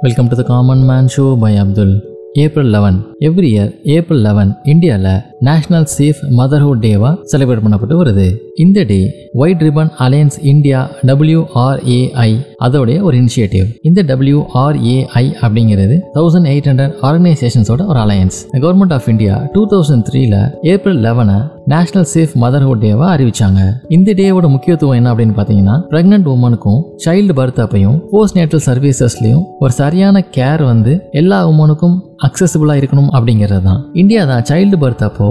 Welcome to the Common Man Show by Abdul. April 11. Every year April eleven இந்தியாவில் national safe motherhood டேவா celebrate பண்ணப்பட்டு வருது. இந்த day white ribbon alliance India WRAI அதோடைய ஒரு initiative. இந்த டபிள்யூஆர்ஏஐ அப்படிங்கிறது தௌசண்ட் எயிட் ஹண்ட்ரட் ஆர்கனைசேஷன்ஸோட ஒரு alliance. Government of India two thousand த்ரீல ஏப்ரல் லெவனை நேஷனல் சேஃப் மதர்ஹுட் டேவா அறிவிச்சாங்க. இந்த டேவோட முக்கியத்துவம் என்ன அப்படின்னு பார்த்தீங்கன்னா பிரெக்னென்ட் உமனுக்கும் சைல்டு பர்த் அப்பையும் போஸ்ட் நேட்டல் சர்வீசஸ்லையும் ஒரு சரியான கேர் வந்து எல்லா உமனுக்கும் அக்சசிபிளாக இருக்கணும் அப்படிங்கிறது தான். இந்தியா தான் சைல்டு பர்த் அப்போ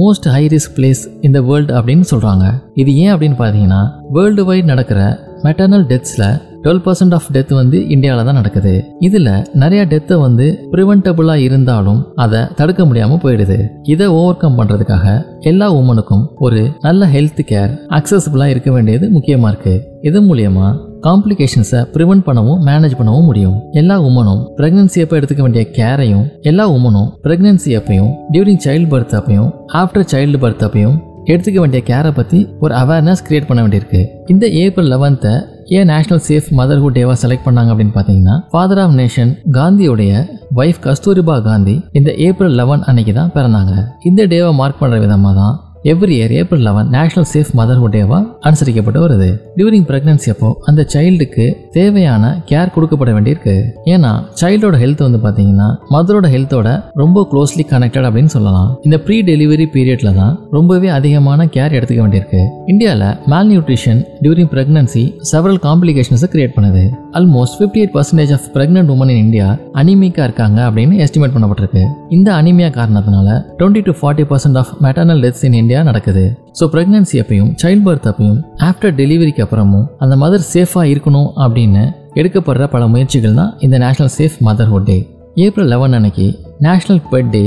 மோஸ்ட் ஹை ரிஸ்க் பிளேஸ் இந்த வேர்ல்டு அப்படின்னு சொல்கிறாங்க இது ஏன் அப்படின்னு பார்த்தீங்கன்னா வேர்ல்டு வைட் நடக்கிற மெட்டர்னல் டெத்ஸில் டுவெல் பர்சன்ட் ஆஃப் டெத் வந்து இந்தியாவில் தான் நடக்குது. இதில் நிறைய டெத்தை வந்து ப்ரிவென்டபுளாக இருந்தாலும் அதை தடுக்க முடியாமல் போயிடுது. இதை ஓவர் கம் பண்ணுறதுக்காக எல்லா உமனுக்கும் ஒரு நல்ல ஹெல்த் கேர் அக்சசபிளாக இருக்க வேண்டியது முக்கியமாக இருக்குது இது மூலியமாக காம்ப்ளிகேஷன்ஸை ப்ரிவென்ட் பண்ணவும் மேனேஜ் பண்ணவும் முடியும். எல்லா உமனும் பிரெக்னன்சி அப்போ எடுத்துக்க வேண்டிய கேரையும் எல்லா உமனும் பிரெக்னன்சி அப்பையும் டியூரிங் சைல்டு பர்த் அப்பையும் ஆஃப்டர் சைல்டு பர்த் அப்பையும் எடுத்துக்க வேண்டிய கேரை பற்றி ஒரு அவேர்னஸ் கிரியேட் பண்ண வேண்டியிருக்கு. இந்த ஏப்ரல் லெவன்த்தை ஏன் நேஷனல் சேஃப் மதர்ஹுட் டேவாக செலக்ட் பண்ணாங்க அப்படின்னு பார்த்தீங்கன்னா ஃபாதர் ஆஃப் நேஷன் காந்தியுடைய ஒய்ஃப் கஸ்தூரிபா காந்தி இந்த ஏப்ரல் லெவன் அன்னைக்கு தான் பிறந்தாங்க. இந்த டேவை மார்க் பண்ணுற விதமாக தான் every year April eleven national safe motherhood டேவா அனுசரிக்கப்பட்டு வருது டியூரிங் பிரெக்னன்சி அப்போ அந்த சைல்டுக்கு தேவையான கேர் கொடுக்கப்பட வேண்டியிருக்கு. ஏன்னா சைல்டோட ஹெல்த் வந்து பார்த்தீங்கன்னா மதரோட ஹெல்த்தோட ரொம்ப க்ளோஸ்லி கனெக்டட் அப்படின்னு சொல்லலாம். இந்த ப்ரீ டெலிவரி பீரியட்ல தான் ரொம்பவே அதிகமான கேர் எடுத்துக்க வேண்டியிருக்கு. இந்தியாவில் malnutrition during pregnancy several காம்ப்ளிகேஷன்ஸை கிரியேட் பண்ணுது. Almost fifty eight percentage of pregnant women in India அனிமிக்கா இருக்காங்க அப்படின்னு எஸ்டிமேட் பண்ணப்பட்டிருக்கு. இந்த அனிமியா காரணத்தினால twenty to forty percent of maternal deaths in India நடக்குது. ஸோ ப்ரெக்னன்சி அப்பையும் சைல்ட் பர்த் அப்பையும் ஆஃப்டர் டெலிவரிக்கு அப்புறமும் அந்த மதர் சேஃபாக இருக்கணும் அப்படின்னு எடுக்கப்படுற பல முயற்சிகள் தான் இந்த national safe motherhood day April eleven அன்னைக்கு நேஷனல் பெட் டே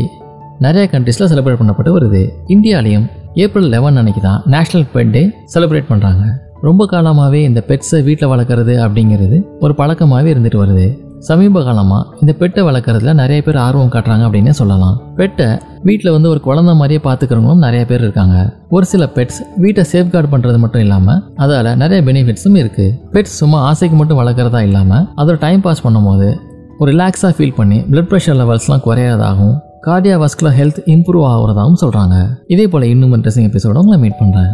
நிறைய கண்ட்ரீஸில் செலிப்ரேட் பண்ணப்பட்டு வருது. இந்தியாலையும் ஏப்ரல் லெவன் அன்னைக்கு தான் நேஷனல் பெட் டே செலிப்ரேட் பண்ணுறாங்க ரொம்ப காலமாகவே இந்த பெட்ஸை வீட்டில் வளர்க்குறது அப்படிங்கிறது ஒரு பழக்கமாகவே இருந்துட்டு வருது. சமீப காலமாக இந்த பெட்டை வளர்க்குறதுல நிறைய பேர் ஆர்வம் காட்டுறாங்க அப்படின்னு சொல்லலாம். பெட்டை வீட்டில் வந்து ஒரு குழந்தை மாதிரியே பார்த்துக்கிறவங்களும் நிறைய பேர் இருக்காங்க. ஒரு சில பெட்ஸ் வீட்டை சேஃப்கார்டு பண்ணுறது மட்டும் இல்லாமல் அதால் நிறைய பெனிஃபிட்ஸும் இருக்குது பெட்ஸ் சும்மா ஆசைக்கு மட்டும் வளர்க்குறதா இல்லாமல் அதோட டைம் பாஸ் பண்ணும்போது ஒரு ரிலாக்ஸாக ஃபீல் பண்ணி பிளட் ப்ரெஷர் லெவல்ஸ்லாம் குறையிறதாகவும் கார்டியா வஸ்குலர் ஹெல்த் இம்ப்ரூவ் ஆகுறதாகவும் சொல்கிறாங்க இதே போல் இன்னும் இன்ட்ரெஸ்டிங் எபிசோட உங்களை மீட் பண்ணுறேன்